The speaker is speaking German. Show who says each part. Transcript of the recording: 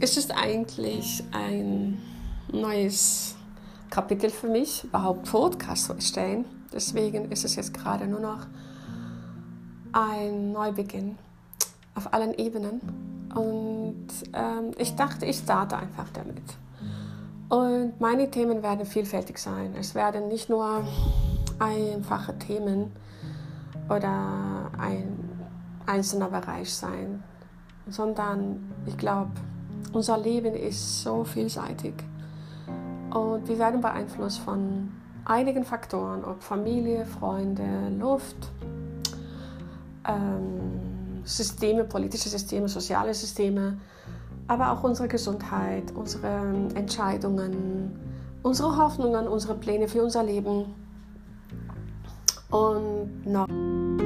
Speaker 1: es ist eigentlich ein neues Kapitel für mich, überhaupt Podcast zu erstellen. Deswegen ist es jetzt gerade nur noch ein Neubeginn auf allen Ebenen. Und ähm, ich dachte, ich starte einfach damit. Und meine Themen werden vielfältig sein. Es werden nicht nur einfache Themen oder ein einzelner Bereich sein, sondern ich glaube, unser Leben ist so vielseitig und wir werden beeinflusst von einigen Faktoren, ob Familie, Freunde, Luft, ähm, Systeme, politische Systeme, soziale Systeme, aber auch unsere Gesundheit, unsere Entscheidungen, unsere Hoffnungen, unsere Pläne für unser Leben und noch.